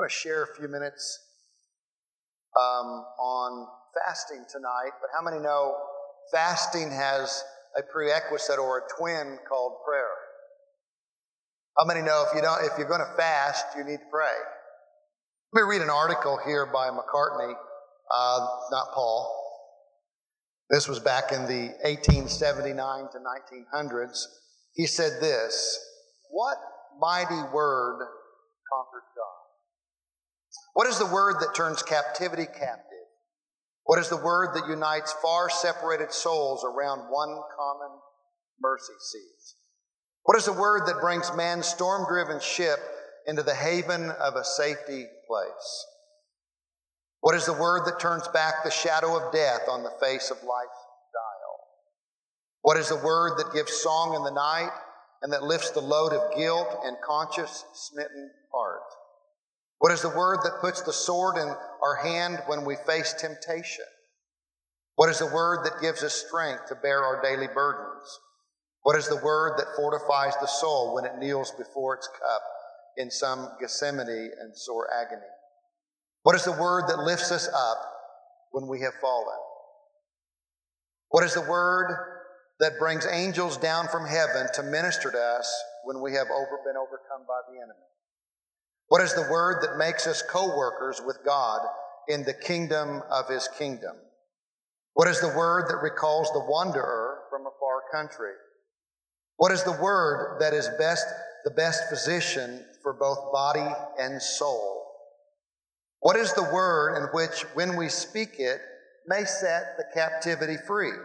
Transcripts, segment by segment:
Going to share a few minutes um, on fasting tonight, but how many know fasting has a prerequisite or a twin called prayer? How many know if you don't, if you're going to fast, you need to pray? Let me read an article here by McCartney, uh, not Paul. This was back in the 1879 to 1900s. He said this What mighty word conquered God? What is the word that turns captivity captive? What is the word that unites far separated souls around one common mercy seat? What is the word that brings man's storm driven ship into the haven of a safety place? What is the word that turns back the shadow of death on the face of life's dial? What is the word that gives song in the night and that lifts the load of guilt and conscious smitten heart? What is the word that puts the sword in our hand when we face temptation? What is the word that gives us strength to bear our daily burdens? What is the word that fortifies the soul when it kneels before its cup in some Gethsemane and sore agony? What is the word that lifts us up when we have fallen? What is the word that brings angels down from heaven to minister to us when we have over, been overcome by the enemy? What is the word that makes us co workers with God in the kingdom of his kingdom? What is the word that recalls the wanderer from a far country? What is the word that is best, the best physician for both body and soul? What is the word in which, when we speak it, may set the captivity free?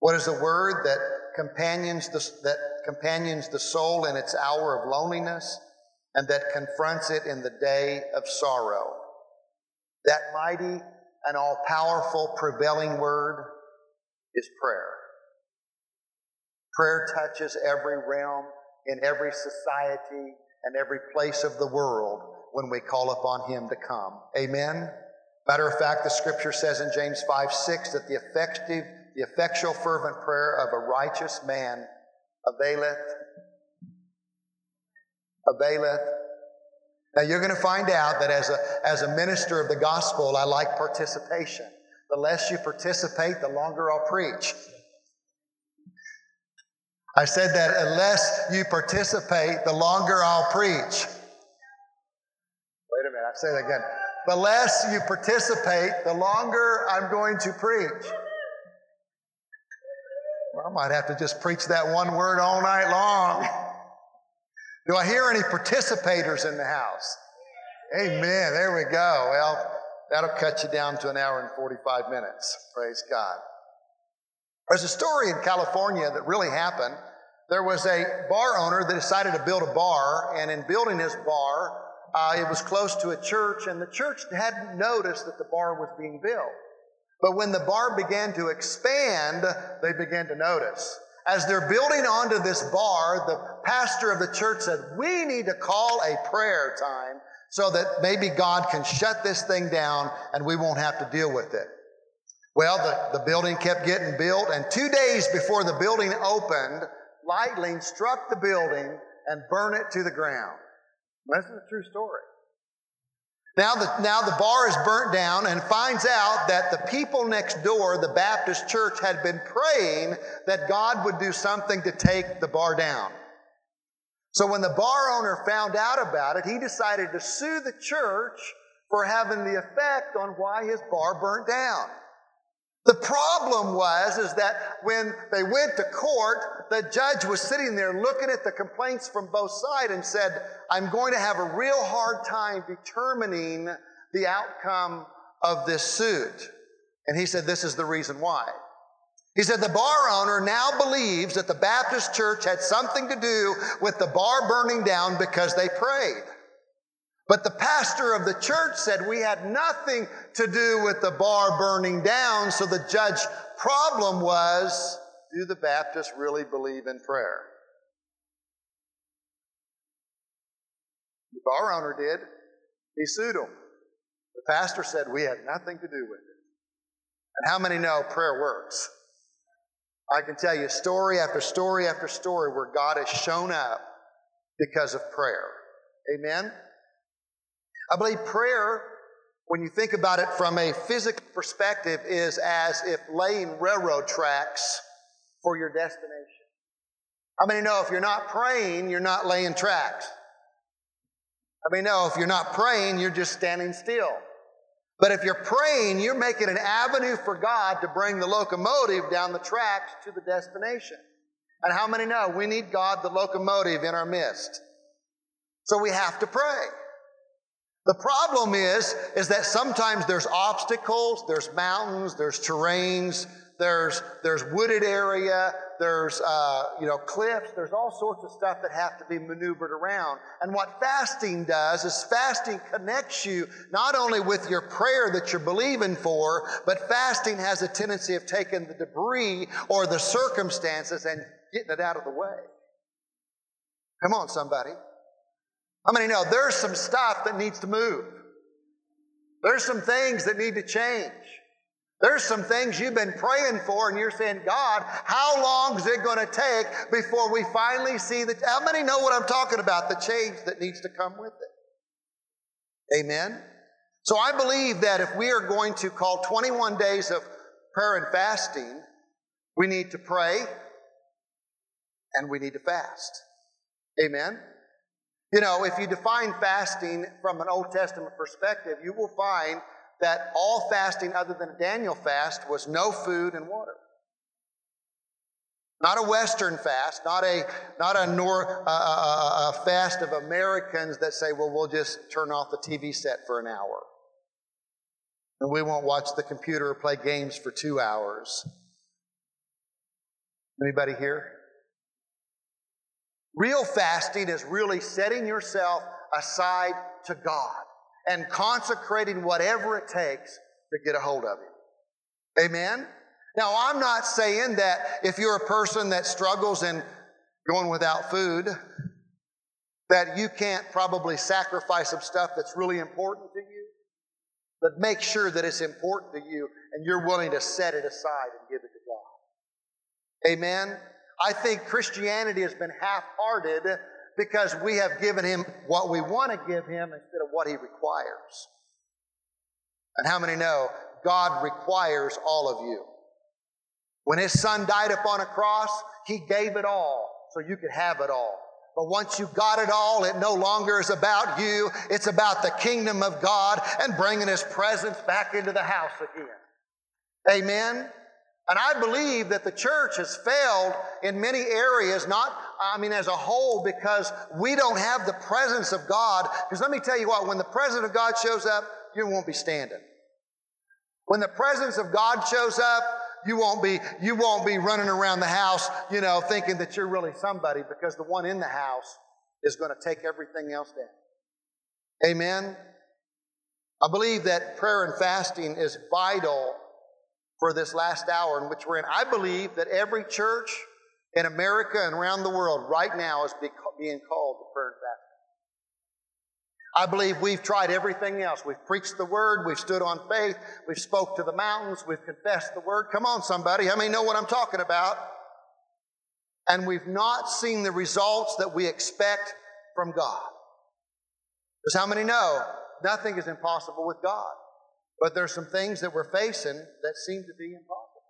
What is the word that companions the, that companions the soul in its hour of loneliness and that confronts it in the day of sorrow? That mighty and all powerful prevailing word is prayer. Prayer touches every realm in every society and every place of the world when we call upon Him to come. Amen. Matter of fact, the scripture says in James 5 6 that the effective, the effectual, fervent prayer of a righteous man availeth, availeth. Now you're going to find out that as a, as a minister of the gospel, I like participation. The less you participate, the longer I'll preach. I said that unless you participate, the longer I'll preach. Wait a minute, I say that again. The less you participate, the longer I'm going to preach. Well, I might have to just preach that one word all night long. Do I hear any participators in the house? Amen. There we go. Well, that'll cut you down to an hour and 45 minutes. Praise God. There's a story in California that really happened. There was a bar owner that decided to build a bar, and in building his bar, uh, it was close to a church, and the church hadn't noticed that the bar was being built. But when the bar began to expand, they began to notice. As they're building onto this bar, the pastor of the church said, We need to call a prayer time so that maybe God can shut this thing down and we won't have to deal with it. Well, the, the building kept getting built, and two days before the building opened, lightning struck the building and burned it to the ground. This is a true story. Now the, now the bar is burnt down and finds out that the people next door, the Baptist church, had been praying that God would do something to take the bar down. So when the bar owner found out about it, he decided to sue the church for having the effect on why his bar burnt down. The problem was is that when they went to court, the judge was sitting there looking at the complaints from both sides and said, "I'm going to have a real hard time determining the outcome of this suit." And he said, "This is the reason why." He said the bar owner now believes that the Baptist church had something to do with the bar burning down because they prayed. But the pastor of the church said we had nothing to do with the bar burning down. So the judge's problem was do the Baptists really believe in prayer? The bar owner did. He sued him. The pastor said we had nothing to do with it. And how many know prayer works? I can tell you story after story after story where God has shown up because of prayer. Amen? I believe prayer, when you think about it from a physical perspective, is as if laying railroad tracks for your destination. How many know if you're not praying, you're not laying tracks? I mean, know if you're not praying, you're just standing still. But if you're praying, you're making an avenue for God to bring the locomotive down the tracks to the destination. And how many know we need God, the locomotive, in our midst? So we have to pray. The problem is, is that sometimes there's obstacles, there's mountains, there's terrains, there's, there's wooded area, there's, uh, you know, cliffs, there's all sorts of stuff that have to be maneuvered around. And what fasting does is fasting connects you not only with your prayer that you're believing for, but fasting has a tendency of taking the debris or the circumstances and getting it out of the way. Come on, somebody. How many know there's some stuff that needs to move? There's some things that need to change. There's some things you've been praying for, and you're saying, God, how long is it going to take before we finally see the? How many know what I'm talking about? The change that needs to come with it. Amen. So I believe that if we are going to call 21 days of prayer and fasting, we need to pray and we need to fast. Amen. You know, if you define fasting from an Old Testament perspective, you will find that all fasting other than a Daniel fast was no food and water. Not a Western fast, not a, not a, nor, uh, uh, uh, uh a fast of Americans that say, well, we'll just turn off the TV set for an hour. And we won't watch the computer or play games for two hours. Anybody here? Real fasting is really setting yourself aside to God and consecrating whatever it takes to get a hold of Him. Amen? Now, I'm not saying that if you're a person that struggles in going without food, that you can't probably sacrifice some stuff that's really important to you. But make sure that it's important to you and you're willing to set it aside and give it to God. Amen? I think Christianity has been half hearted because we have given him what we want to give him instead of what he requires. And how many know God requires all of you? When his son died upon a cross, he gave it all so you could have it all. But once you got it all, it no longer is about you. It's about the kingdom of God and bringing his presence back into the house again. Amen. And I believe that the church has failed in many areas, not, I mean, as a whole, because we don't have the presence of God. Because let me tell you what, when the presence of God shows up, you won't be standing. When the presence of God shows up, you won't be, you won't be running around the house, you know, thinking that you're really somebody because the one in the house is going to take everything else down. Amen. I believe that prayer and fasting is vital for this last hour in which we're in. I believe that every church in America and around the world right now is being called to prayer and fasting. I believe we've tried everything else. We've preached the word, we've stood on faith, we've spoke to the mountains, we've confessed the word. Come on, somebody. How many know what I'm talking about? And we've not seen the results that we expect from God. Because how many know nothing is impossible with God? But there's some things that we're facing that seem to be impossible.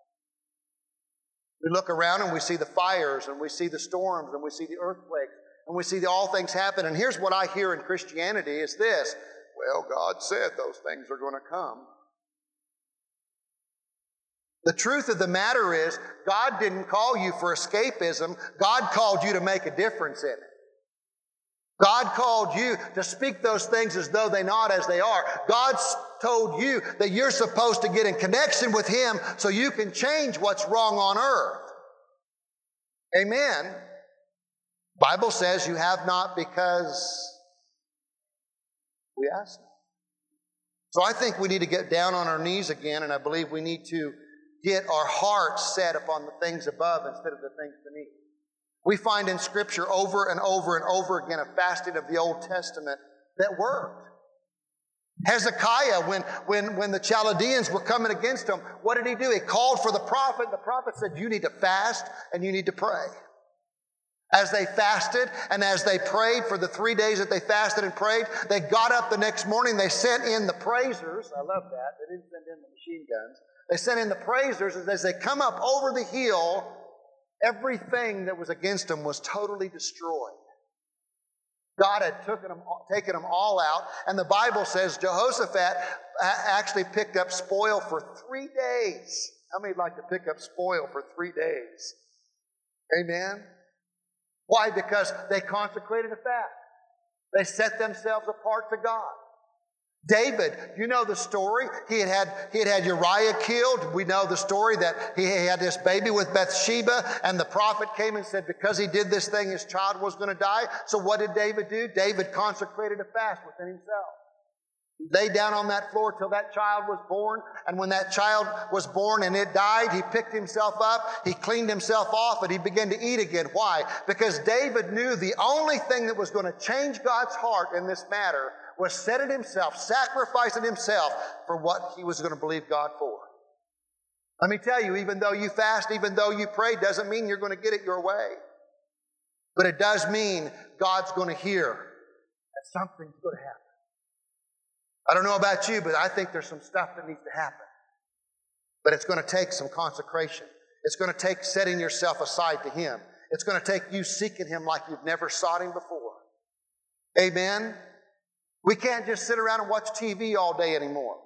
We look around and we see the fires and we see the storms and we see the earthquakes and we see the, all things happen. And here's what I hear in Christianity is this. Well, God said those things are going to come. The truth of the matter is, God didn't call you for escapism. God called you to make a difference in it. God called you to speak those things as though they not as they are. God told you that you're supposed to get in connection with Him so you can change what's wrong on earth. Amen. Bible says you have not because we ask. So I think we need to get down on our knees again, and I believe we need to get our hearts set upon the things above instead of the things beneath. We find in Scripture over and over and over again a fasting of the Old Testament that worked. Hezekiah, when, when, when the Chaldeans were coming against him, what did he do? He called for the prophet. The prophet said, You need to fast and you need to pray. As they fasted and as they prayed for the three days that they fasted and prayed, they got up the next morning. They sent in the praisers. I love that. They didn't send in the machine guns. They sent in the praisers. As they come up over the hill, everything that was against them was totally destroyed. God had taken them, taken them all out. And the Bible says Jehoshaphat actually picked up spoil for three days. How many like to pick up spoil for three days? Amen. Why? Because they consecrated a fast. They set themselves apart to God. David, you know the story. He had had, he had had Uriah killed. We know the story that he had this baby with Bathsheba, and the prophet came and said, because he did this thing, his child was going to die. So what did David do? David consecrated a fast within himself. He lay down on that floor till that child was born, and when that child was born and it died, he picked himself up, he cleaned himself off, and he began to eat again. Why? Because David knew the only thing that was going to change God's heart in this matter was setting himself, sacrificing himself for what he was going to believe God for. Let me tell you, even though you fast, even though you pray, doesn't mean you're going to get it your way. But it does mean God's going to hear that something's going to happen. I don't know about you, but I think there's some stuff that needs to happen. But it's going to take some consecration. It's going to take setting yourself aside to Him. It's going to take you seeking Him like you've never sought Him before. Amen. We can't just sit around and watch TV all day anymore.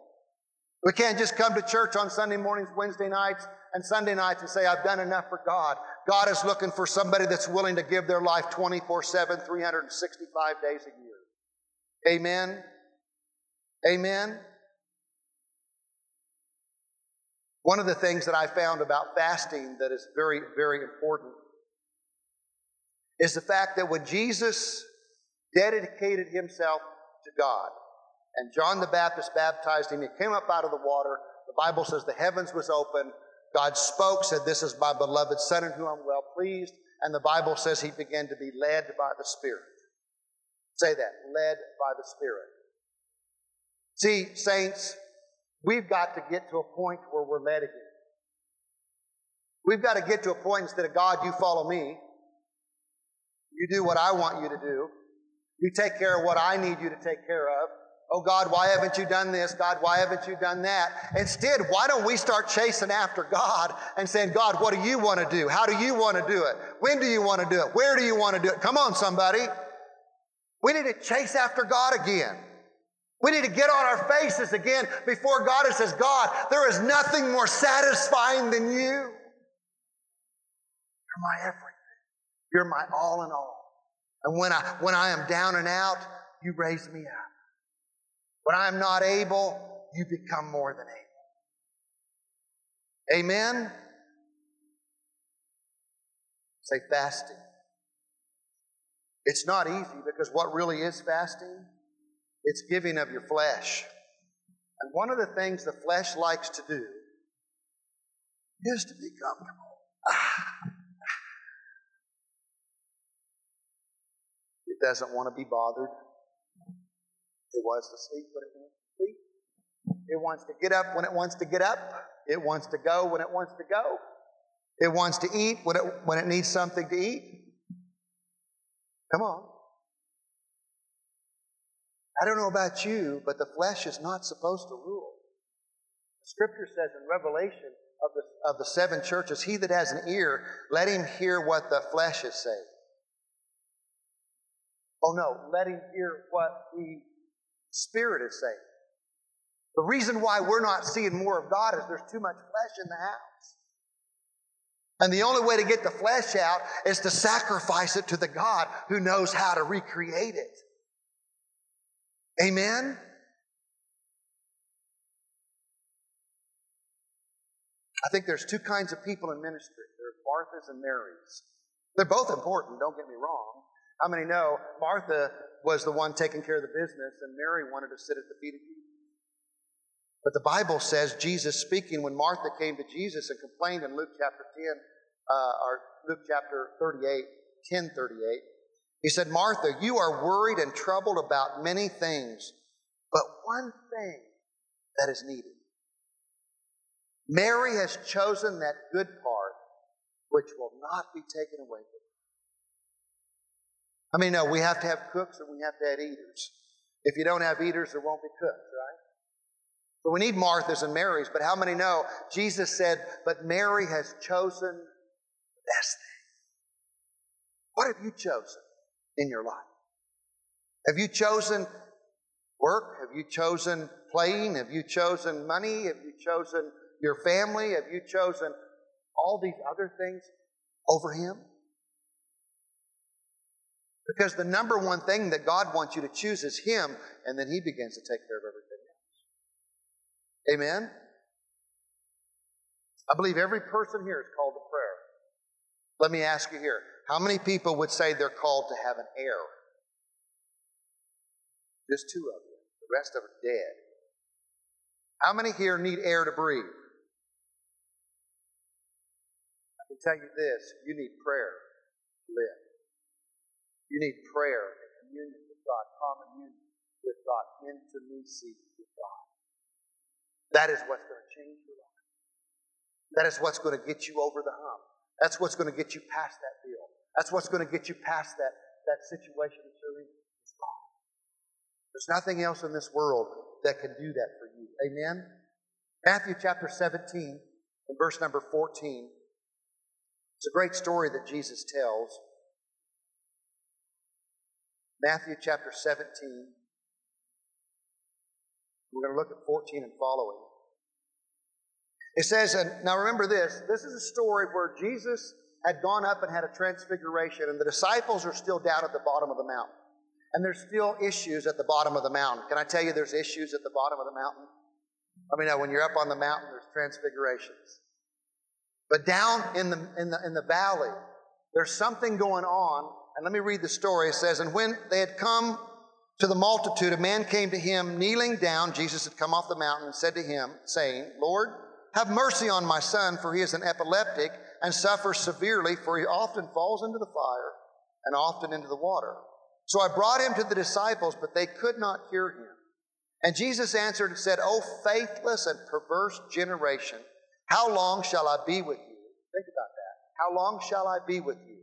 We can't just come to church on Sunday mornings, Wednesday nights, and Sunday nights and say, I've done enough for God. God is looking for somebody that's willing to give their life 24 7, 365 days a year. Amen. Amen. One of the things that I found about fasting that is very, very important is the fact that when Jesus dedicated himself to God. And John the Baptist baptized him. He came up out of the water. The Bible says the heavens was open. God spoke, said, This is my beloved Son in whom I'm well pleased. And the Bible says he began to be led by the Spirit. Say that, led by the Spirit. See, saints, we've got to get to a point where we're led again. We've got to get to a point instead of God, you follow me. You do what I want you to do. You take care of what I need you to take care of. Oh God, why haven't you done this? God, why haven't you done that? Instead, why don't we start chasing after God and saying, God, what do you want to do? How do you want to do it? When do you want to do it? Where do you want to do it? Come on, somebody. We need to chase after God again. We need to get on our faces again before God and says, God, there is nothing more satisfying than you. You're my everything. You're my all in all. And when I, when I am down and out, you raise me up. When I am not able, you become more than able. Amen? Say fasting. It's not easy because what really is fasting? It's giving of your flesh. And one of the things the flesh likes to do is to be comfortable. Ah. It doesn't want to be bothered. It wants to sleep when it wants to sleep. It wants to get up when it wants to get up. It wants to go when it wants to go. It wants to eat when it, when it needs something to eat. Come on. I don't know about you, but the flesh is not supposed to rule. Scripture says in Revelation of the, of the seven churches, He that has an ear, let him hear what the flesh is saying. Oh no, let him hear what the Spirit is saying. The reason why we're not seeing more of God is there's too much flesh in the house. And the only way to get the flesh out is to sacrifice it to the God who knows how to recreate it. Amen? I think there's two kinds of people in ministry. There's Marthas and Marys. They're both important, don't get me wrong. How many know Martha was the one taking care of the business and Mary wanted to sit at the feet of Jesus? But the Bible says Jesus speaking when Martha came to Jesus and complained in Luke chapter 10, uh, or Luke chapter 38, 10 38. He said, Martha, you are worried and troubled about many things, but one thing that is needed. Mary has chosen that good part which will not be taken away from I mean, no, we have to have cooks and we have to have eaters. If you don't have eaters, there won't be cooks, right? But we need Marthas and Marys. But how many know Jesus said, But Mary has chosen the best thing? What have you chosen in your life? Have you chosen work? Have you chosen playing? Have you chosen money? Have you chosen your family? Have you chosen all these other things over Him? Because the number one thing that God wants you to choose is Him, and then He begins to take care of everything else. Amen? I believe every person here is called to prayer. Let me ask you here how many people would say they're called to have an heir? Just two of you. The rest of them are dead. How many here need air to breathe? I can tell you this you need prayer to live. You need prayer and communion with God, common union with God, intimacy with God. That is what's going to change your life. That is what's going to get you over the hump. That's what's going to get you past that deal. That's what's going to get you past that, that situation that you're in. There's nothing else in this world that can do that for you. Amen? Matthew chapter 17 and verse number 14. It's a great story that Jesus tells. Matthew chapter 17. We're going to look at 14 and following. It says, and now remember this this is a story where Jesus had gone up and had a transfiguration, and the disciples are still down at the bottom of the mountain. And there's still issues at the bottom of the mountain. Can I tell you there's issues at the bottom of the mountain? I mean, when you're up on the mountain, there's transfigurations. But down in the, in the, in the valley, there's something going on and let me read the story. It says, And when they had come to the multitude, a man came to him, kneeling down. Jesus had come off the mountain and said to him, saying, Lord, have mercy on my son, for he is an epileptic and suffers severely, for he often falls into the fire and often into the water. So I brought him to the disciples, but they could not cure him. And Jesus answered and said, O faithless and perverse generation, how long shall I be with you? Think about that. How long shall I be with you?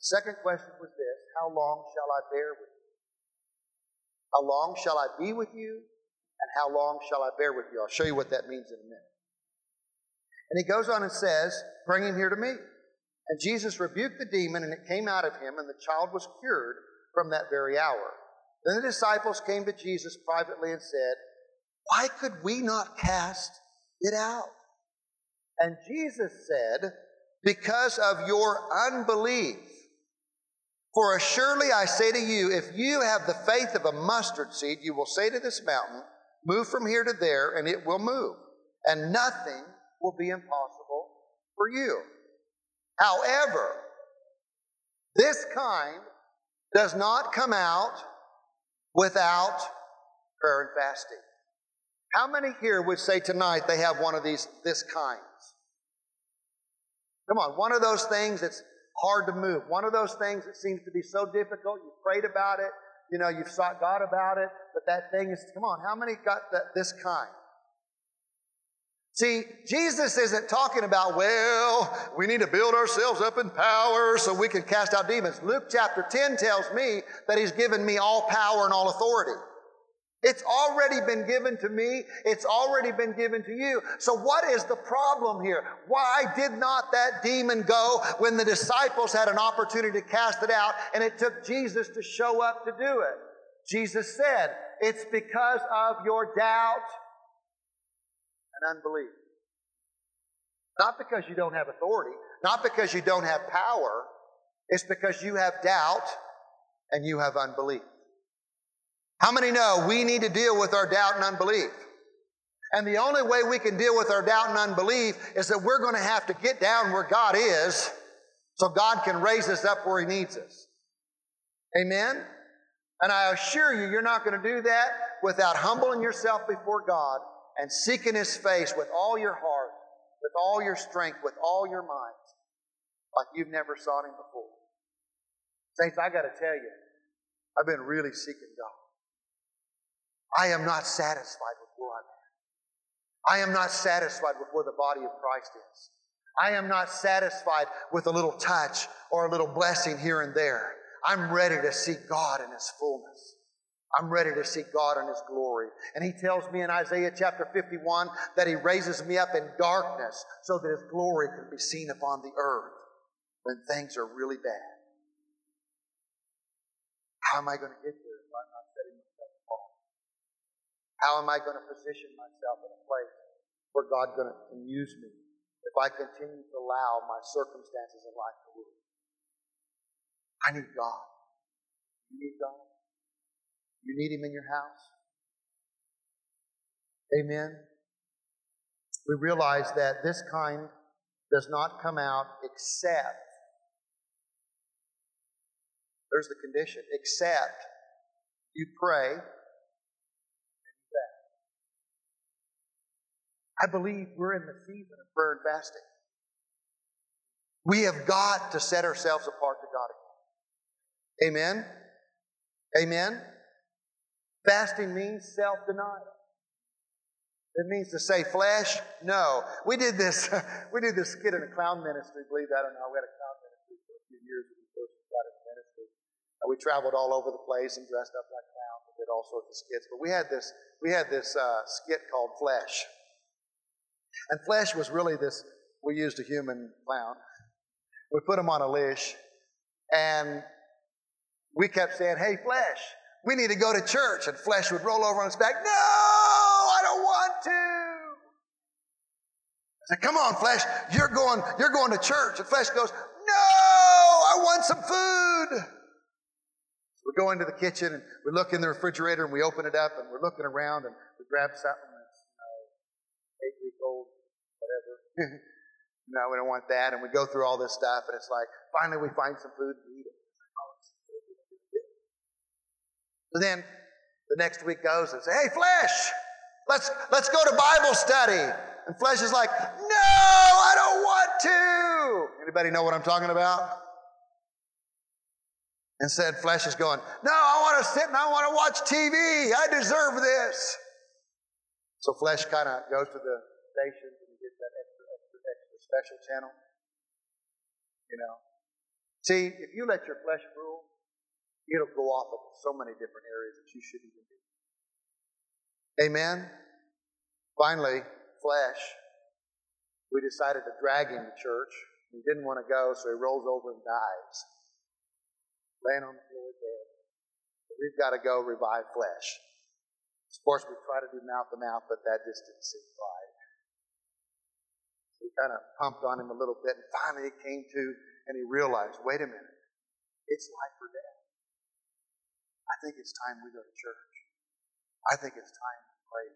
The second question was this How long shall I bear with you? How long shall I be with you? And how long shall I bear with you? I'll show you what that means in a minute. And he goes on and says, Bring him here to me. And Jesus rebuked the demon, and it came out of him, and the child was cured from that very hour. Then the disciples came to Jesus privately and said, Why could we not cast it out? And Jesus said, Because of your unbelief. For assuredly I say to you, if you have the faith of a mustard seed, you will say to this mountain, Move from here to there, and it will move. And nothing will be impossible for you. However, this kind does not come out without prayer and fasting. How many here would say tonight they have one of these this kinds? Come on, one of those things that's hard to move. One of those things that seems to be so difficult, you prayed about it, you know, you've sought God about it, but that thing is, come on, how many got that, this kind? See, Jesus isn't talking about, well, we need to build ourselves up in power so we can cast out demons. Luke chapter 10 tells me that He's given me all power and all authority. It's already been given to me. It's already been given to you. So what is the problem here? Why did not that demon go when the disciples had an opportunity to cast it out and it took Jesus to show up to do it? Jesus said, it's because of your doubt and unbelief. Not because you don't have authority, not because you don't have power. It's because you have doubt and you have unbelief. How many know we need to deal with our doubt and unbelief? And the only way we can deal with our doubt and unbelief is that we're going to have to get down where God is so God can raise us up where He needs us. Amen? And I assure you, you're not going to do that without humbling yourself before God and seeking His face with all your heart, with all your strength, with all your might, like you've never sought Him before. Saints, I got to tell you, I've been really seeking. I am not satisfied with where I'm. I am not satisfied with where the body of Christ is. I am not satisfied with a little touch or a little blessing here and there. I'm ready to see God in His fullness. I'm ready to see God in His glory. And He tells me in Isaiah chapter 51 that He raises me up in darkness so that His glory can be seen upon the earth when things are really bad. How am I going to get there How am I going to position myself in a place where God going to, use me if I continue to allow my circumstances in life to rule? I need God. You need God. You need Him in your house. Amen. We realize that this kind does not come out except, there's the condition, except you pray I believe we're in the season of prayer and fasting. We have got to set ourselves apart to God. Amen? Amen? Fasting means self denial. It means to say flesh, no. We did this, we did this skit in a clown ministry, believe that or not. We had a clown ministry for a few years when we first got into ministry. And we traveled all over the place and dressed up like clowns and did all sorts of skits. But we had this, we had this uh, skit called Flesh. And Flesh was really this, we used a human clown. We put him on a leash and we kept saying, hey, Flesh, we need to go to church. And flesh would roll over on its back. No, I don't want to. I said, come on, flesh, you're going, you're going to church. And flesh goes, no, I want some food. So we go into the kitchen and we look in the refrigerator and we open it up and we're looking around and we grab something no, we don't want that. And we go through all this stuff and it's like, finally we find some food and eat it. So then the next week goes and say, hey, flesh, let's, let's go to Bible study. And flesh is like, no, I don't want to. Anybody know what I'm talking about? And said, flesh is going, no, I want to sit and I want to watch TV. I deserve this. So flesh kind of goes to the station special channel. You know. See, if you let your flesh rule, it'll go off in so many different areas that you shouldn't even be. Amen. Finally, flesh. We decided to drag him to church. He didn't want to go, so he rolls over and dies. Laying on the floor dead. We've got to go revive flesh. Of course, we try to do mouth to mouth, but that just didn't seem right. So we kind of pumped on him a little bit, and finally it came to, and he realized, wait a minute, it's life or death. I think it's time we go to church. I think it's time we pray.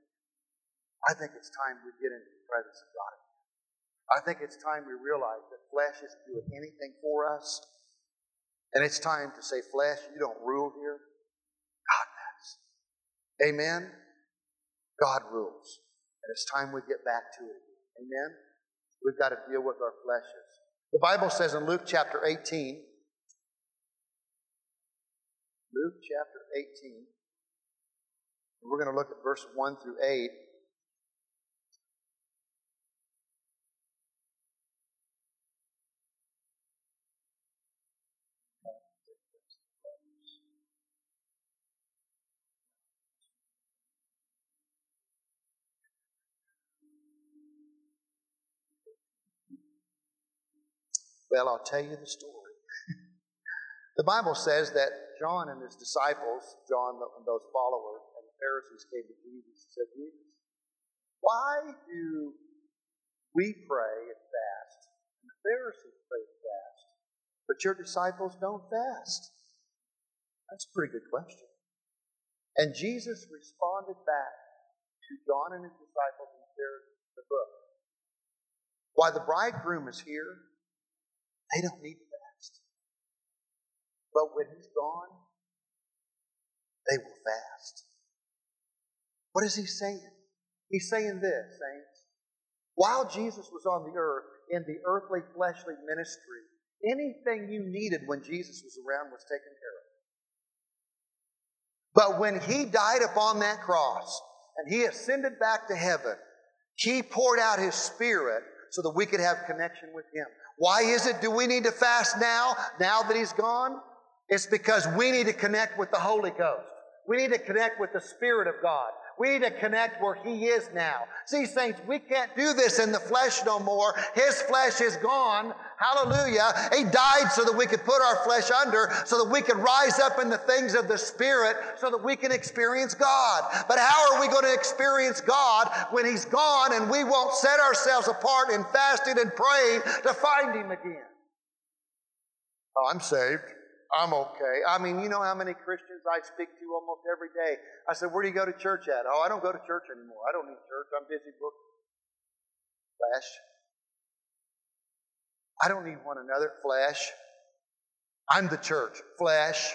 I think it's time we get into the presence of God. I think it's time we realize that flesh isn't doing anything for us. And it's time to say, flesh, you don't rule here. God does. Amen? God rules. And it's time we get back to it. Amen? We've got to deal with our fleshes. The Bible says in Luke chapter 18, Luke chapter 18. We're going to look at verse 1 through 8. Well, I'll tell you the story. the Bible says that John and his disciples, John and those followers, and the Pharisees came to Jesus and said, Jesus, why do we pray and fast, and the Pharisees pray and fast, but your disciples don't fast? That's a pretty good question. And Jesus responded back to John and his disciples Pharisees the book. Why the bridegroom is here, they don't need to but when he's gone, they will fast. What is he saying? He's saying this, saints. While Jesus was on the earth, in the earthly, fleshly ministry, anything you needed when Jesus was around was taken care of. But when he died upon that cross and he ascended back to heaven, he poured out his spirit so that we could have connection with Him. Why is it do we need to fast now, now that He's gone? It's because we need to connect with the Holy Ghost. We need to connect with the Spirit of God. We to connect where He is now. See, saints, we can't do this in the flesh no more. His flesh is gone. Hallelujah. He died so that we could put our flesh under, so that we could rise up in the things of the Spirit, so that we can experience God. But how are we going to experience God when He's gone and we won't set ourselves apart in fasting and praying to find Him again? Oh, I'm saved. I'm okay. I mean, you know how many Christians I speak to almost every day. I said, Where do you go to church at? Oh, I don't go to church anymore. I don't need church. I'm busy. Flesh. I don't need one another. Flesh. I'm the church. Flesh.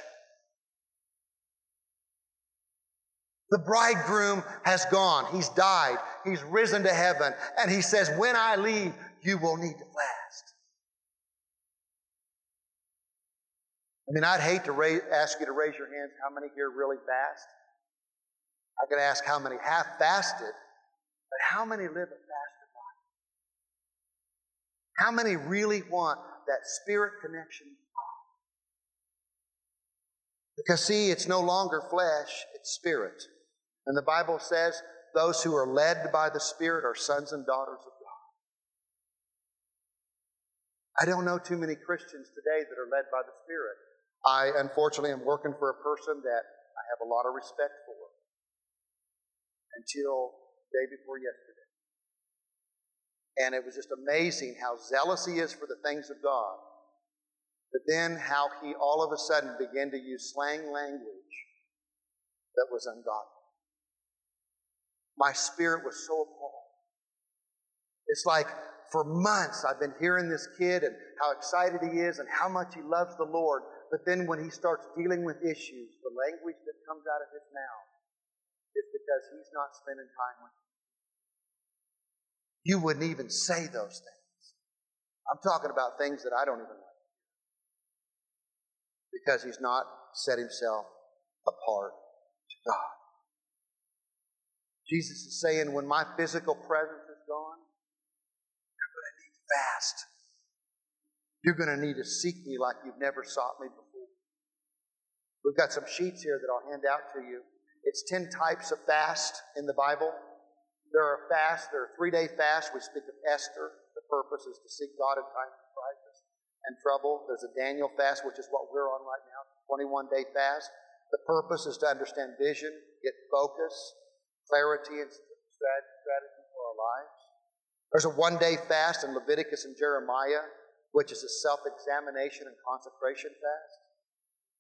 The bridegroom has gone. He's died. He's risen to heaven. And he says, When I leave, you will need to fast. I mean, I'd hate to raise, ask you to raise your hands how many here really fast. I could ask how many have fasted, but how many live a fasted life? How many really want that spirit connection because, see, it's no longer flesh, it's spirit. And the Bible says those who are led by the Spirit are sons and daughters of God. I don't know too many Christians today that are led by the Spirit. I unfortunately am working for a person that I have a lot of respect for until day before yesterday. And it was just amazing how zealous he is for the things of God. But then how he all of a sudden began to use slang language that was ungodly. My spirit was so appalled. It's like for months I've been hearing this kid and how excited he is and how much he loves the Lord. But then when he starts dealing with issues, the language that comes out of his mouth is because he's not spending time with you. You wouldn't even say those things. I'm talking about things that I don't even like. Because he's not set himself apart to God. Jesus is saying, when my physical presence is gone, you're going to need fast. You're going to need to seek me like you've never sought me before. We've got some sheets here that I'll hand out to you. It's 10 types of fast in the Bible. There are fasts, there are three day fasts. We speak of Esther. The purpose is to seek God in times of crisis and trouble. There's a Daniel fast, which is what we're on right now, 21 day fast. The purpose is to understand vision, get focus, clarity, and strategy for our lives. There's a one day fast in Leviticus and Jeremiah which is a self examination and consecration fast.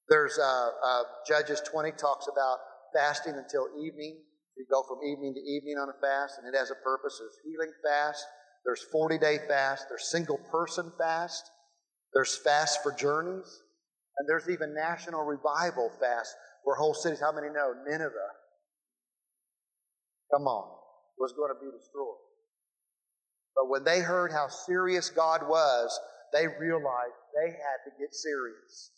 There's uh, uh, Judges 20 talks about fasting until evening. You go from evening to evening on a fast, and it has a purpose. There's healing fast, there's 40 day fast, there's single person fast, there's fast for journeys, and there's even national revival fast where whole cities, how many know? Nineveh, come on, was going to be destroyed. But when they heard how serious God was, they realized they had to get serious.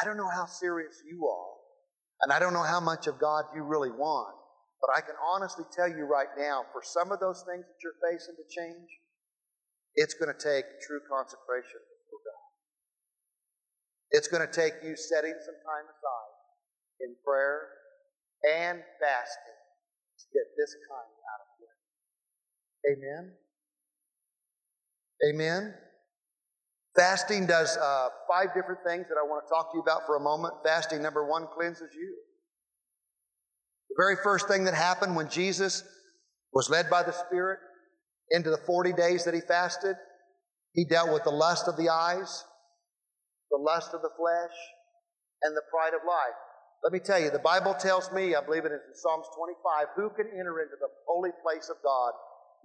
I don't know how serious you are, and I don't know how much of God you really want, but I can honestly tell you right now for some of those things that you're facing to change, it's going to take true consecration for God. It's going to take you setting some time aside in prayer and fasting to get this kind out of way. Amen. Amen. Fasting does uh, five different things that I want to talk to you about for a moment. Fasting, number one, cleanses you. The very first thing that happened when Jesus was led by the Spirit into the 40 days that he fasted, he dealt with the lust of the eyes, the lust of the flesh, and the pride of life. Let me tell you, the Bible tells me, I believe it is in Psalms 25, who can enter into the holy place of God?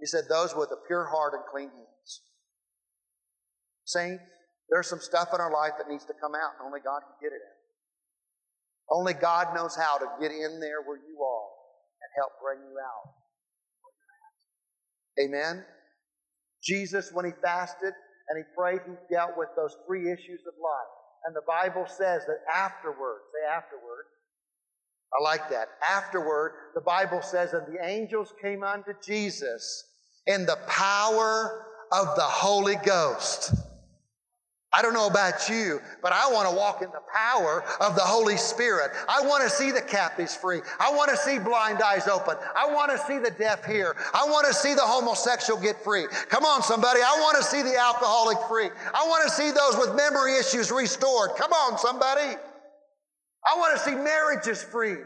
He said, those with a pure heart and clean hands. Saints, there's some stuff in our life that needs to come out, and only God can get it out. Only God knows how to get in there where you are and help bring you out. Amen? Jesus, when he fasted and he prayed, he dealt with those three issues of life. And the Bible says that afterward, say afterward, I like that. Afterward, the Bible says that the angels came unto Jesus in the power of the Holy Ghost. I don't know about you, but I want to walk in the power of the Holy Spirit. I want to see the captives free. I want to see blind eyes open. I want to see the deaf hear. I want to see the homosexual get free. Come on, somebody. I want to see the alcoholic free. I want to see those with memory issues restored. Come on, somebody. I want to see marriages free.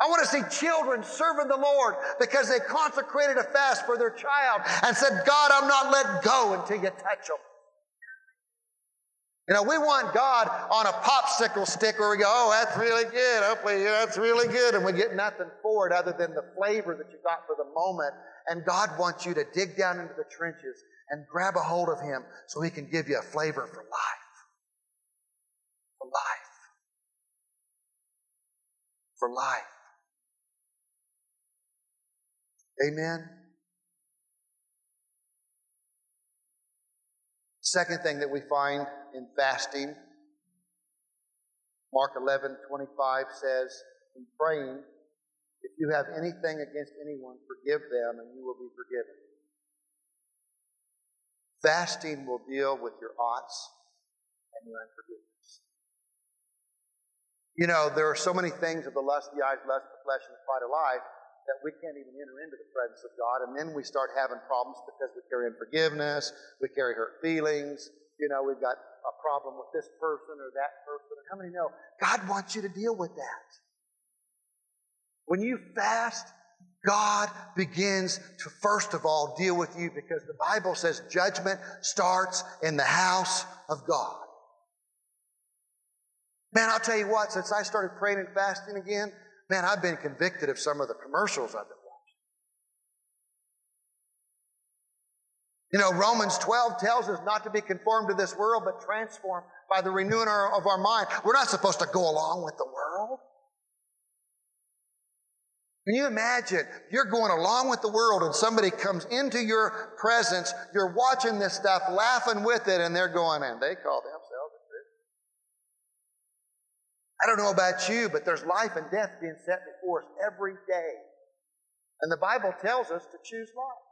I want to see children serving the Lord because they consecrated a fast for their child and said, God, I'm not letting go until you touch them. You know, we want God on a popsicle stick where we go, oh, that's really good. Hopefully, that's really good. And we get nothing for it other than the flavor that you got for the moment. And God wants you to dig down into the trenches and grab a hold of Him so He can give you a flavor for life. For life. For life. Amen. Second thing that we find in fasting, Mark 11, 25 says, in praying, if you have anything against anyone, forgive them and you will be forgiven. Fasting will deal with your oughts and your unforgiveness. You know, there are so many things of the lust of the eyes, lust of the flesh, and the pride of life that we can't even enter into the presence of God. And then we start having problems because we carry unforgiveness, we carry hurt feelings. You know, we've got a problem with this person or that person. How many know God wants you to deal with that? When you fast, God begins to first of all deal with you because the Bible says judgment starts in the house of God. Man, I'll tell you what, since I started praying and fasting again, Man, I've been convicted of some of the commercials I've been watching. You know, Romans 12 tells us not to be conformed to this world, but transformed by the renewing of our mind. We're not supposed to go along with the world. Can you imagine you're going along with the world and somebody comes into your presence, you're watching this stuff, laughing with it, and they're going, and they call them I don't know about you, but there's life and death being set before us every day. And the Bible tells us to choose life.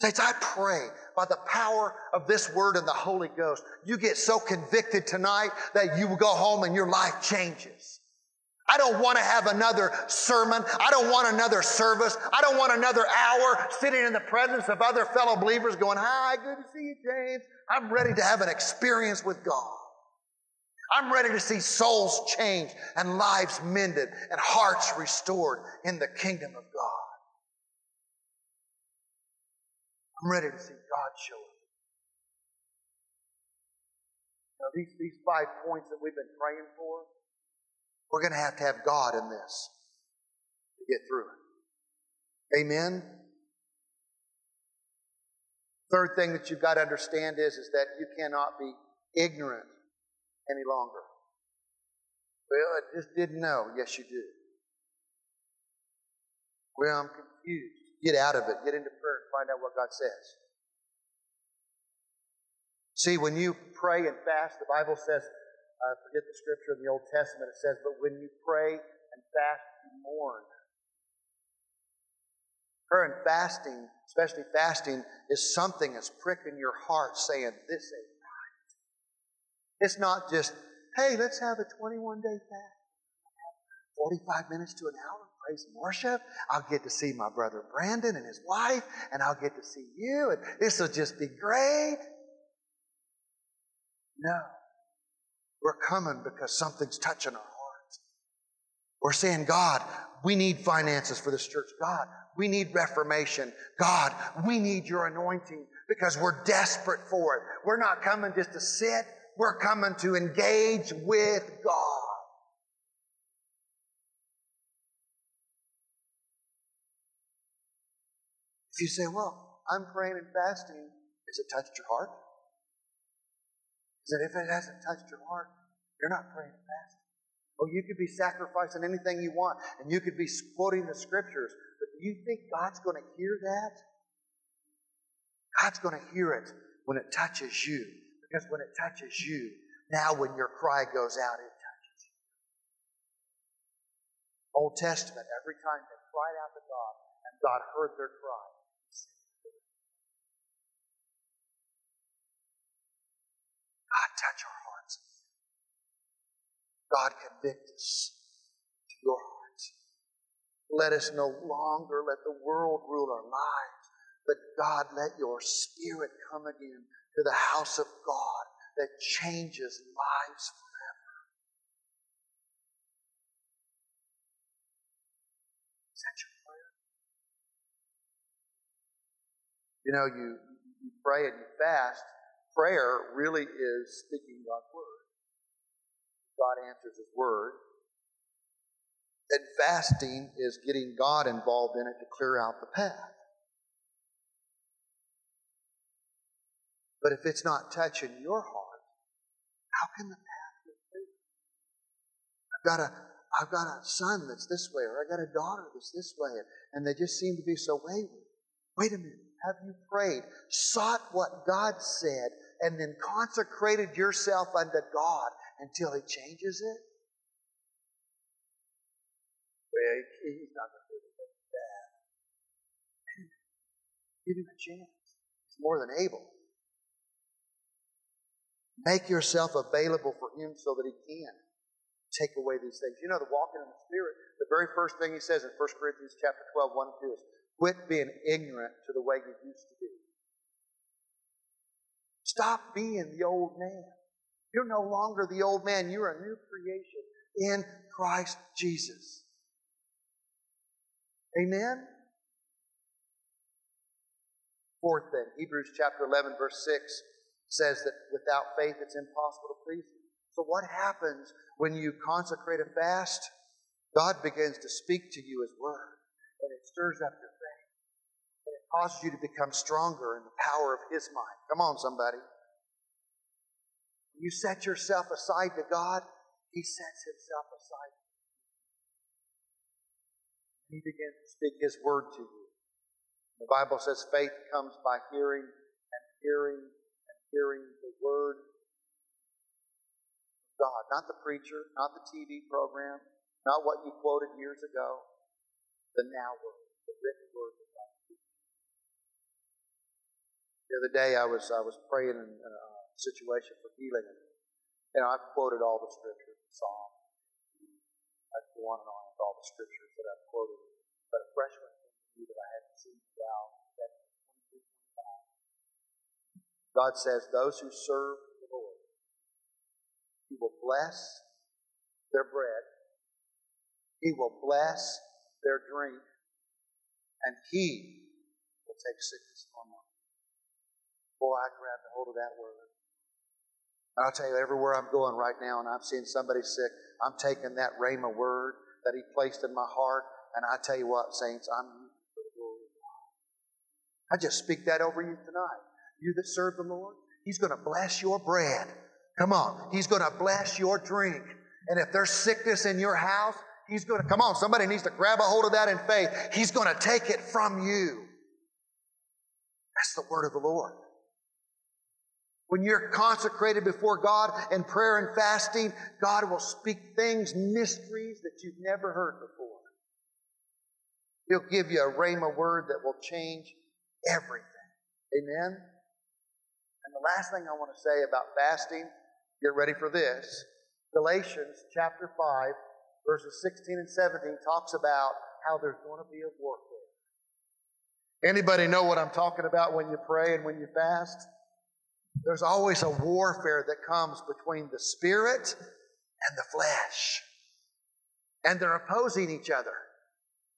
Saints, I pray by the power of this word and the Holy Ghost, you get so convicted tonight that you will go home and your life changes. I don't want to have another sermon. I don't want another service. I don't want another hour sitting in the presence of other fellow believers going, Hi, good to see you, James. I'm ready to have an experience with God. I'm ready to see souls changed and lives mended and hearts restored in the kingdom of God. I'm ready to see God show up. Now, these, these five points that we've been praying for, we're going to have to have God in this to get through it. Amen? Third thing that you've got to understand is, is that you cannot be ignorant any longer. Well, I just didn't know. Yes, you do. Well, I'm confused. Get out of it. Get into prayer and find out what God says. See, when you pray and fast, the Bible says, I forget the scripture in the Old Testament, it says, but when you pray and fast, you mourn. Prayer and fasting, especially fasting, is something that's pricking your heart saying, This ain't it's not just, hey, let's have a 21 day fast. 45 minutes to an hour of praise and worship. I'll get to see my brother Brandon and his wife, and I'll get to see you, and this will just be great. No. We're coming because something's touching our hearts. We're saying, God, we need finances for this church. God, we need reformation. God, we need your anointing because we're desperate for it. We're not coming just to sit we're coming to engage with God. If you say, well, I'm praying and fasting, has it touched your heart? Is that if it hasn't touched your heart, you're not praying and fasting. Oh, you could be sacrificing anything you want, and you could be quoting the scriptures, but do you think God's going to hear that? God's going to hear it when it touches you. Because when it touches you, now when your cry goes out, it touches you. Old Testament, every time they cried out to God And God heard their cry. God, touch our hearts. God, convict us to your hearts. Let us no longer let the world rule our lives, but God, let your spirit come again to the house of God that changes lives forever. Is that your prayer? You know, you, you pray and you fast. Prayer really is speaking God's word. God answers his word. And fasting is getting God involved in it to clear out the path. But if it's not touching your heart, how can the path be clear? I've got a I've got a son that's this way, or I got a daughter that's this way, and they just seem to be so wayward. Wait a minute. Have you prayed, sought what God said, and then consecrated yourself unto God until He changes it? Well, He's not going to do anything bad. Give Him a chance. He's more than able. Make yourself available for Him so that He can take away these things. You know, the walking in the Spirit, the very first thing He says in 1 Corinthians chapter 12, 1 and 2 is, quit being ignorant to the way you used to be. Stop being the old man. You're no longer the old man. You're a new creation in Christ Jesus. Amen? Fourth thing, Hebrews chapter 11, verse 6 says that without faith it's impossible to please Him. So, what happens when you consecrate a fast? God begins to speak to you His Word, and it stirs up your faith, and it causes you to become stronger in the power of His might. Come on, somebody. You set yourself aside to God, He sets Himself aside. He begins to speak His Word to you. The Bible says faith comes by hearing, and hearing hearing the Word of God. Not the preacher, not the TV program, not what you quoted years ago. The now Word, the written Word of God. The other day I was I was praying in a situation for healing. And, I've quoted all the scriptures, the Psalm. I could go on and on with all the scriptures that I've quoted. But a fresh one came to me that I hadn't seen in a while God says, Those who serve the Lord, He will bless their bread, He will bless their drink, and He will take sickness from them. Boy, I grabbed a hold of that word. And I'll tell you, everywhere I'm going right now and I'm seeing somebody sick, I'm taking that Rhema word that He placed in my heart, and I tell you what, saints, I'm for the glory of God. I just speak that over you tonight you that serve the Lord, He's going to bless your bread. Come on. He's going to bless your drink. And if there's sickness in your house, He's going to, come on, somebody needs to grab a hold of that in faith. He's going to take it from you. That's the word of the Lord. When you're consecrated before God in prayer and fasting, God will speak things, mysteries that you've never heard before. He'll give you a rhema word that will change everything. Amen? And the last thing I want to say about fasting, get ready for this. Galatians chapter 5, verses 16 and 17 talks about how there's going to be a warfare. Anybody know what I'm talking about when you pray and when you fast? There's always a warfare that comes between the spirit and the flesh. And they're opposing each other.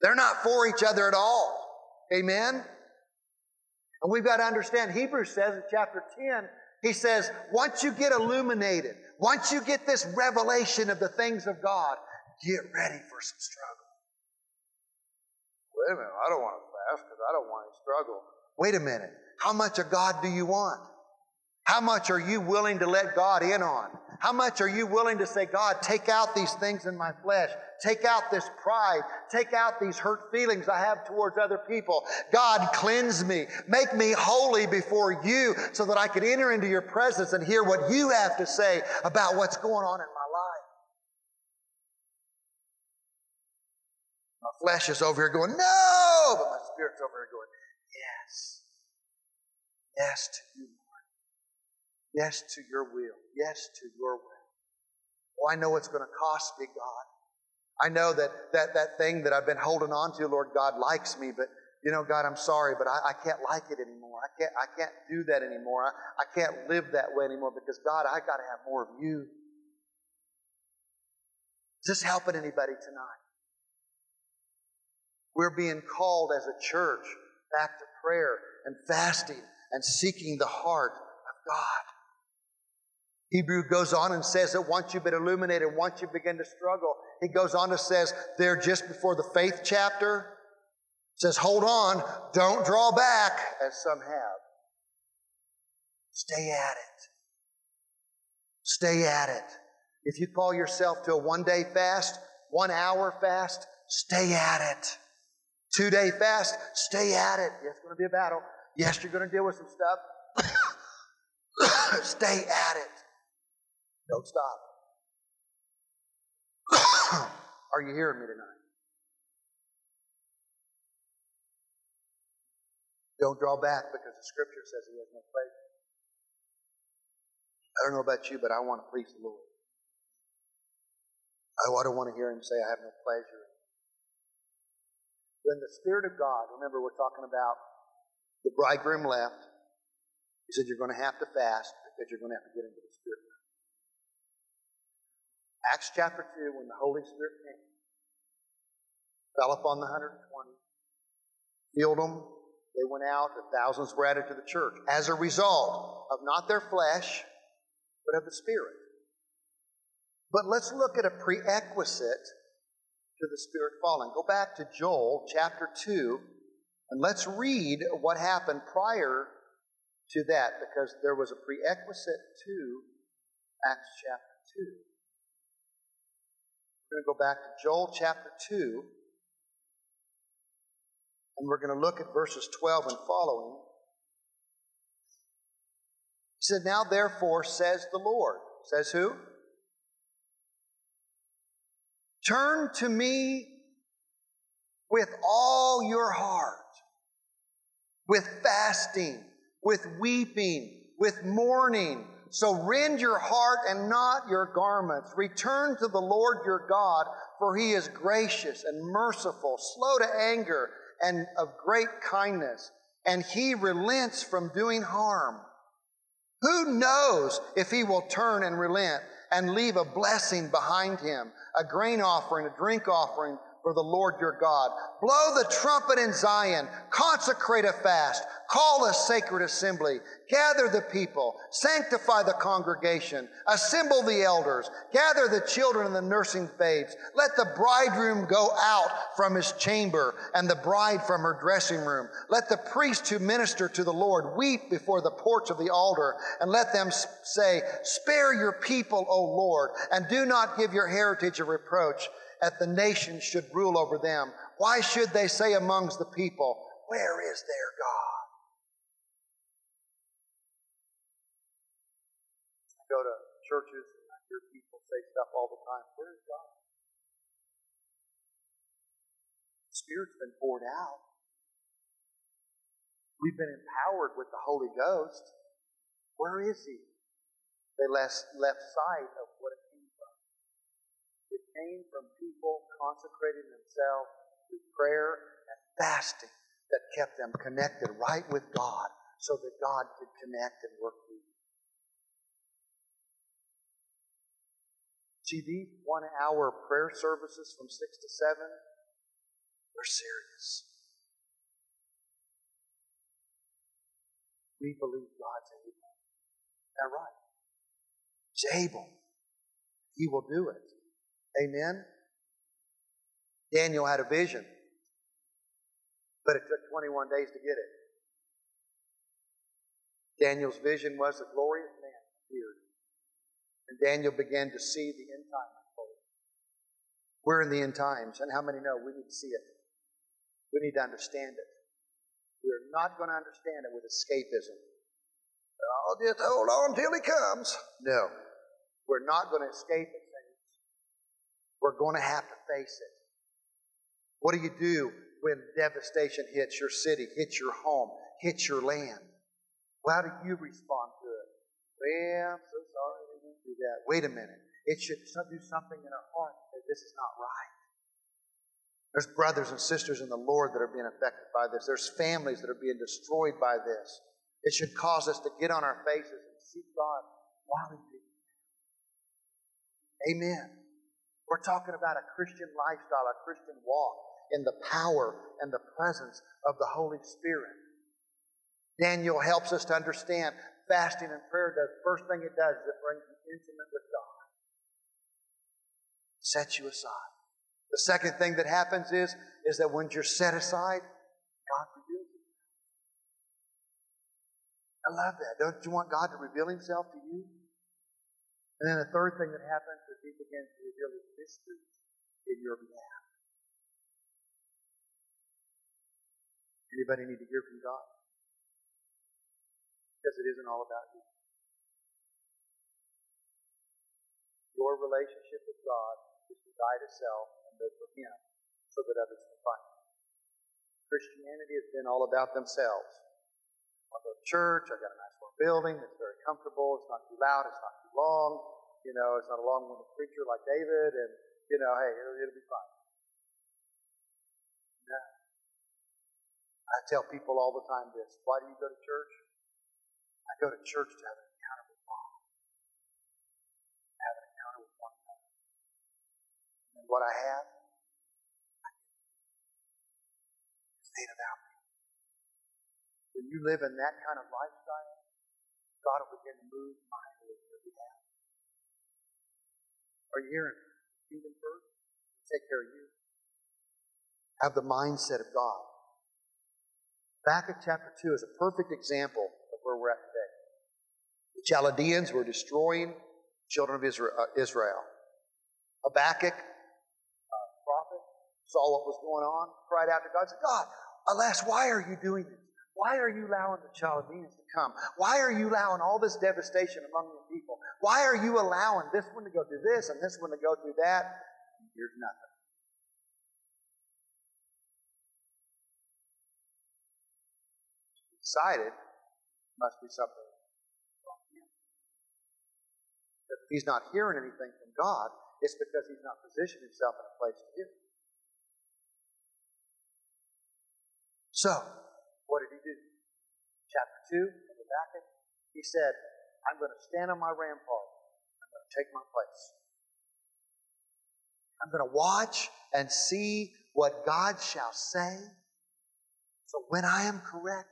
They're not for each other at all. Amen? And we've got to understand, Hebrews says in chapter 10, he says, once you get illuminated, once you get this revelation of the things of God, get ready for some struggle. Wait a minute, I don't want to fast because I don't want to struggle. Wait a minute. How much of God do you want? How much are you willing to let God in on? How much are you willing to say, God, take out these things in my flesh? Take out this pride. Take out these hurt feelings I have towards other people. God, cleanse me. Make me holy before you so that I can enter into your presence and hear what you have to say about what's going on in my life. My flesh is over here going, no! but my spirit's over here going, yes. Yes to you. Yes to your will. Yes to your way. Oh, I know it's going to cost me, God. I know that, that that thing that I've been holding on to, Lord God, likes me, but you know, God, I'm sorry, but I, I can't like it anymore. I can't, I can't do that anymore. I, I can't live that way anymore because God, I got to have more of you. Is this helping anybody tonight? We're being called as a church back to prayer and fasting and seeking the heart of God. Hebrew goes on and says that once you've been illuminated, once you begin to struggle, he goes on to says there just before the faith chapter, says, hold on, don't draw back, as some have. Stay at it. Stay at it. If you call yourself to a one day fast, one hour fast, stay at it. Two day fast, stay at it. Yes, it's going to be a battle. Yes, you're going to deal with some stuff. stay at it. Don't stop. Are you hearing me tonight? Don't draw back because the scripture says he has no pleasure. I don't know about you, but I want to please the Lord. I don't want to hear him say, I have no pleasure. When the Spirit of God, remember we're talking about the bridegroom left, he said, You're going to have to fast because you're going to have to get into the Spirit. Acts chapter 2, when the Holy Spirit came, fell upon the 120, healed them, they went out, and thousands were added to the church as a result of not their flesh, but of the Spirit. But let's look at a prerequisite to the Spirit falling. Go back to Joel chapter 2, and let's read what happened prior to that, because there was a prerequisite to Acts chapter 2. We're going to go back to Joel chapter 2. And we're going to look at verses 12 and following. He said, Now therefore, says the Lord. Says who? Turn to me with all your heart, with fasting, with weeping, with mourning. So rend your heart and not your garments. Return to the Lord your God, for he is gracious and merciful, slow to anger and of great kindness, and he relents from doing harm. Who knows if he will turn and relent and leave a blessing behind him, a grain offering, a drink offering for the Lord your God. Blow the trumpet in Zion, consecrate a fast, call a sacred assembly, gather the people, sanctify the congregation, assemble the elders, gather the children and the nursing babes. Let the bridegroom go out from his chamber and the bride from her dressing room. Let the priest who minister to the Lord weep before the porch of the altar and let them say, Spare your people, O Lord, and do not give your heritage a reproach that the nations should rule over them. Why should they say amongst the people, Where is their God? I go to churches and I hear people say stuff all the time, Where is God? The Spirit's been poured out. We've been empowered with the Holy Ghost. Where is He? They left, left sight of what it came from people consecrating themselves through prayer and fasting that kept them connected right with God so that God could connect and work through them. See, these one hour prayer services from 6 to 7, we're serious. We believe God's able. Is that right? He's able. He will do it. Amen? Daniel had a vision, but it took 21 days to get it. Daniel's vision was a glorious man appeared. And Daniel began to see the end time unfold. We're in the end times, and how many know we need to see it? We need to understand it. We're not going to understand it with escapism. I'll just hold on till he comes. No. We're not going to escape it we're going to have to face it. What do you do when devastation hits your city, hits your home, hits your land. Well, how do you respond to it? Well, I'm so sorry they went through that. Wait a minute. It should do something in our heart that this is not right. There's brothers and sisters in the Lord that are being affected by this. There's families that are being destroyed by this. It should cause us to get on our faces and seek God while He Amen. We're talking about a Christian lifestyle, a Christian walk in the power and the presence of the Holy Spirit. Daniel helps us to understand fasting and prayer does first thing it does is it brings you intimate with God. Sets you aside. The second thing that happens is, is that when you're set aside, God reveals himself. I love that. Don't you want God to reveal himself to you? And then the third thing that happens he begins to reveal his mysteries in your behalf. Anybody need to hear from God? Because it isn't all about you. Your relationship with God is to die to self and live for Him so that others can find Him. Christianity has been all about themselves. I go to church, I got a nice little building, it's very comfortable, it's not too loud, it's not too long, you know, it's not a long winded preacher like David, and, you know, hey, it'll, it'll be fine. I tell people all the time this why do you go to church? I go to church to have an encounter with God, have an encounter with one another. And what I have, I It's ain't about me. When you live in that kind of lifestyle, God will begin to move mightily on your behalf. Are you hearing? Kingdom first, take care of you. Have the mindset of God. Habakkuk chapter 2 is a perfect example of where we're at today. The Chaldeans were destroying children of uh, Israel. Habakkuk, uh, prophet, saw what was going on, cried out to God, said, God, alas, why are you doing this? Why are you allowing the child Chaldeans to come? Why are you allowing all this devastation among your people? Why are you allowing this one to go through this and this one to go through that? And here's nothing. decided must be something from him. If he's not hearing anything from God, it's because he's not positioned himself in a place to hear. So, what did he do? Chapter 2 of Habakkuk, he said, I'm going to stand on my rampart. I'm going to take my place. I'm going to watch and see what God shall say. So when I am correct,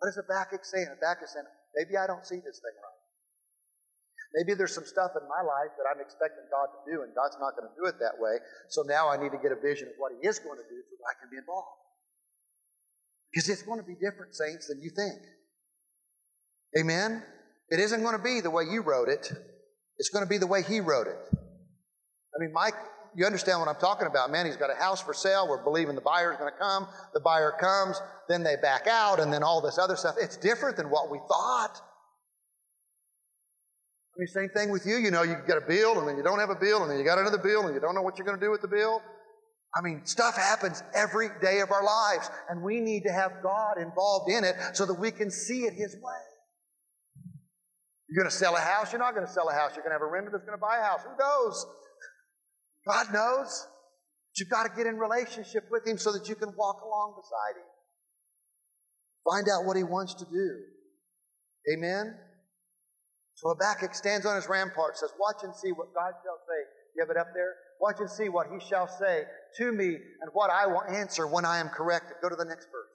what does Habakkuk say? Habakkuk saying, maybe I don't see this thing right. Maybe there's some stuff in my life that I'm expecting God to do, and God's not going to do it that way. So now I need to get a vision of what He is going to do so that I can be involved. Because it's going to be different, saints, than you think. Amen? It isn't going to be the way you wrote it, it's going to be the way He wrote it. I mean, Mike you understand what I'm talking about. Man, he's got a house for sale. We're believing the buyer's going to come. The buyer comes, then they back out, and then all this other stuff. It's different than what we thought. I mean, same thing with you. You know, you get a bill, and then you don't have a bill, and then you got another bill, and you don't know what you're going to do with the bill. I mean, stuff happens every day of our lives, and we need to have God involved in it so that we can see it His way. You're going to sell a house? You're not going to sell a house. You're going to have a renter that's going to buy a house. Who knows? God knows. But you've got to get in relationship with Him so that you can walk along beside Him. Find out what He wants to do. Amen? So Habakkuk stands on his rampart, says, Watch and see what God shall say. You have it up there? Watch and see what He shall say to me and what I will answer when I am corrected. Go to the next verse.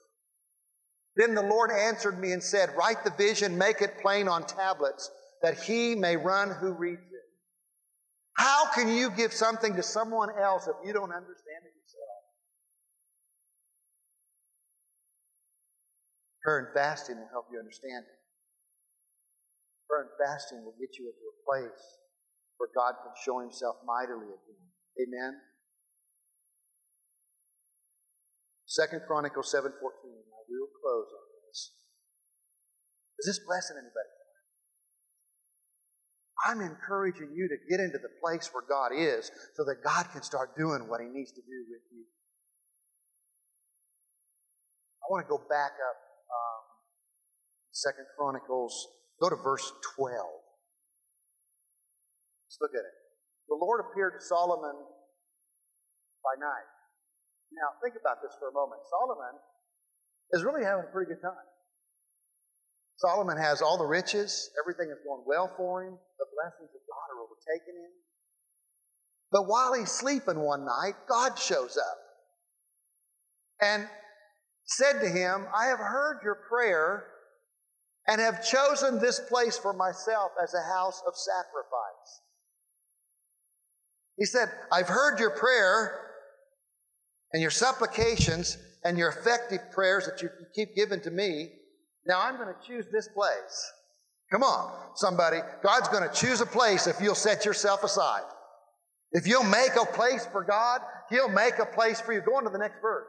Then the Lord answered me and said, Write the vision, make it plain on tablets, that he may run who reads it. How can you give something to someone else if you don't understand it yourself? Prayer and fasting will help you understand it. Prayer and fasting will get you into a place where God can show himself mightily again. Amen. Second Chronicles 7.14. Now we will close on this. Is this blessing anybody? I'm encouraging you to get into the place where God is so that God can start doing what He needs to do with you. I want to go back up um, Second Chronicles. Go to verse 12. Let's look at it. The Lord appeared to Solomon by night. Now, think about this for a moment. Solomon is really having a pretty good time. Solomon has all the riches, everything is going well for him, the blessings of God are overtaking him. But while he's sleeping one night, God shows up and said to him, I have heard your prayer and have chosen this place for myself as a house of sacrifice. He said, I've heard your prayer and your supplications and your effective prayers that you keep giving to me. Now I'm going to choose this place. Come on, somebody. God's going to choose a place if you'll set yourself aside. If you'll make a place for God, He'll make a place for you. Go on to the next verse.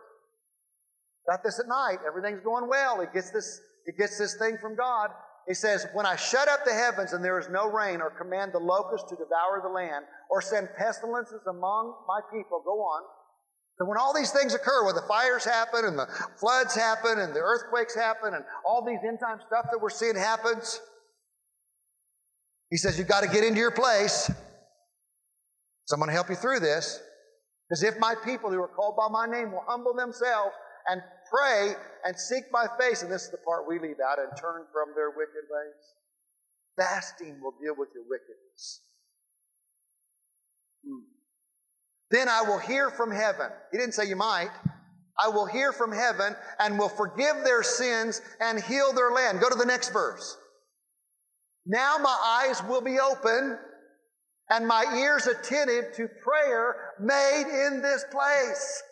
Got this at night. Everything's going well. He gets this, he gets this thing from God. He says, When I shut up the heavens and there is no rain, or command the locusts to devour the land, or send pestilences among my people, go on. So when all these things occur, when the fires happen and the floods happen and the earthquakes happen and all these end time stuff that we're seeing happens, he says, You've got to get into your place. So I'm going to help you through this. Because if my people who are called by my name will humble themselves and pray and seek my face, and this is the part we leave out, and turn from their wicked ways, fasting will deal with your wickedness. Hmm. Then I will hear from heaven. He didn't say you might. I will hear from heaven and will forgive their sins and heal their land. Go to the next verse. Now my eyes will be open and my ears attentive to prayer made in this place.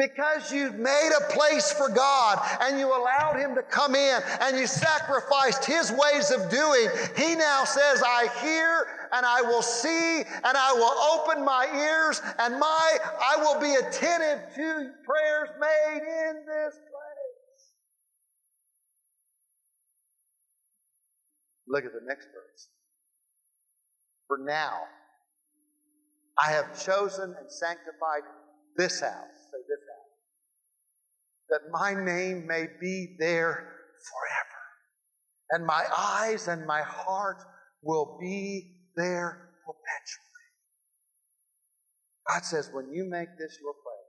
Because you made a place for God and you allowed Him to come in and you sacrificed His ways of doing, He now says, I hear and I will see and I will open my ears and my, I will be attentive to prayers made in this place. Look at the next verse. For now, I have chosen and sanctified this house that my name may be there forever. And my eyes and my heart will be there perpetually. God says, when you make this your place,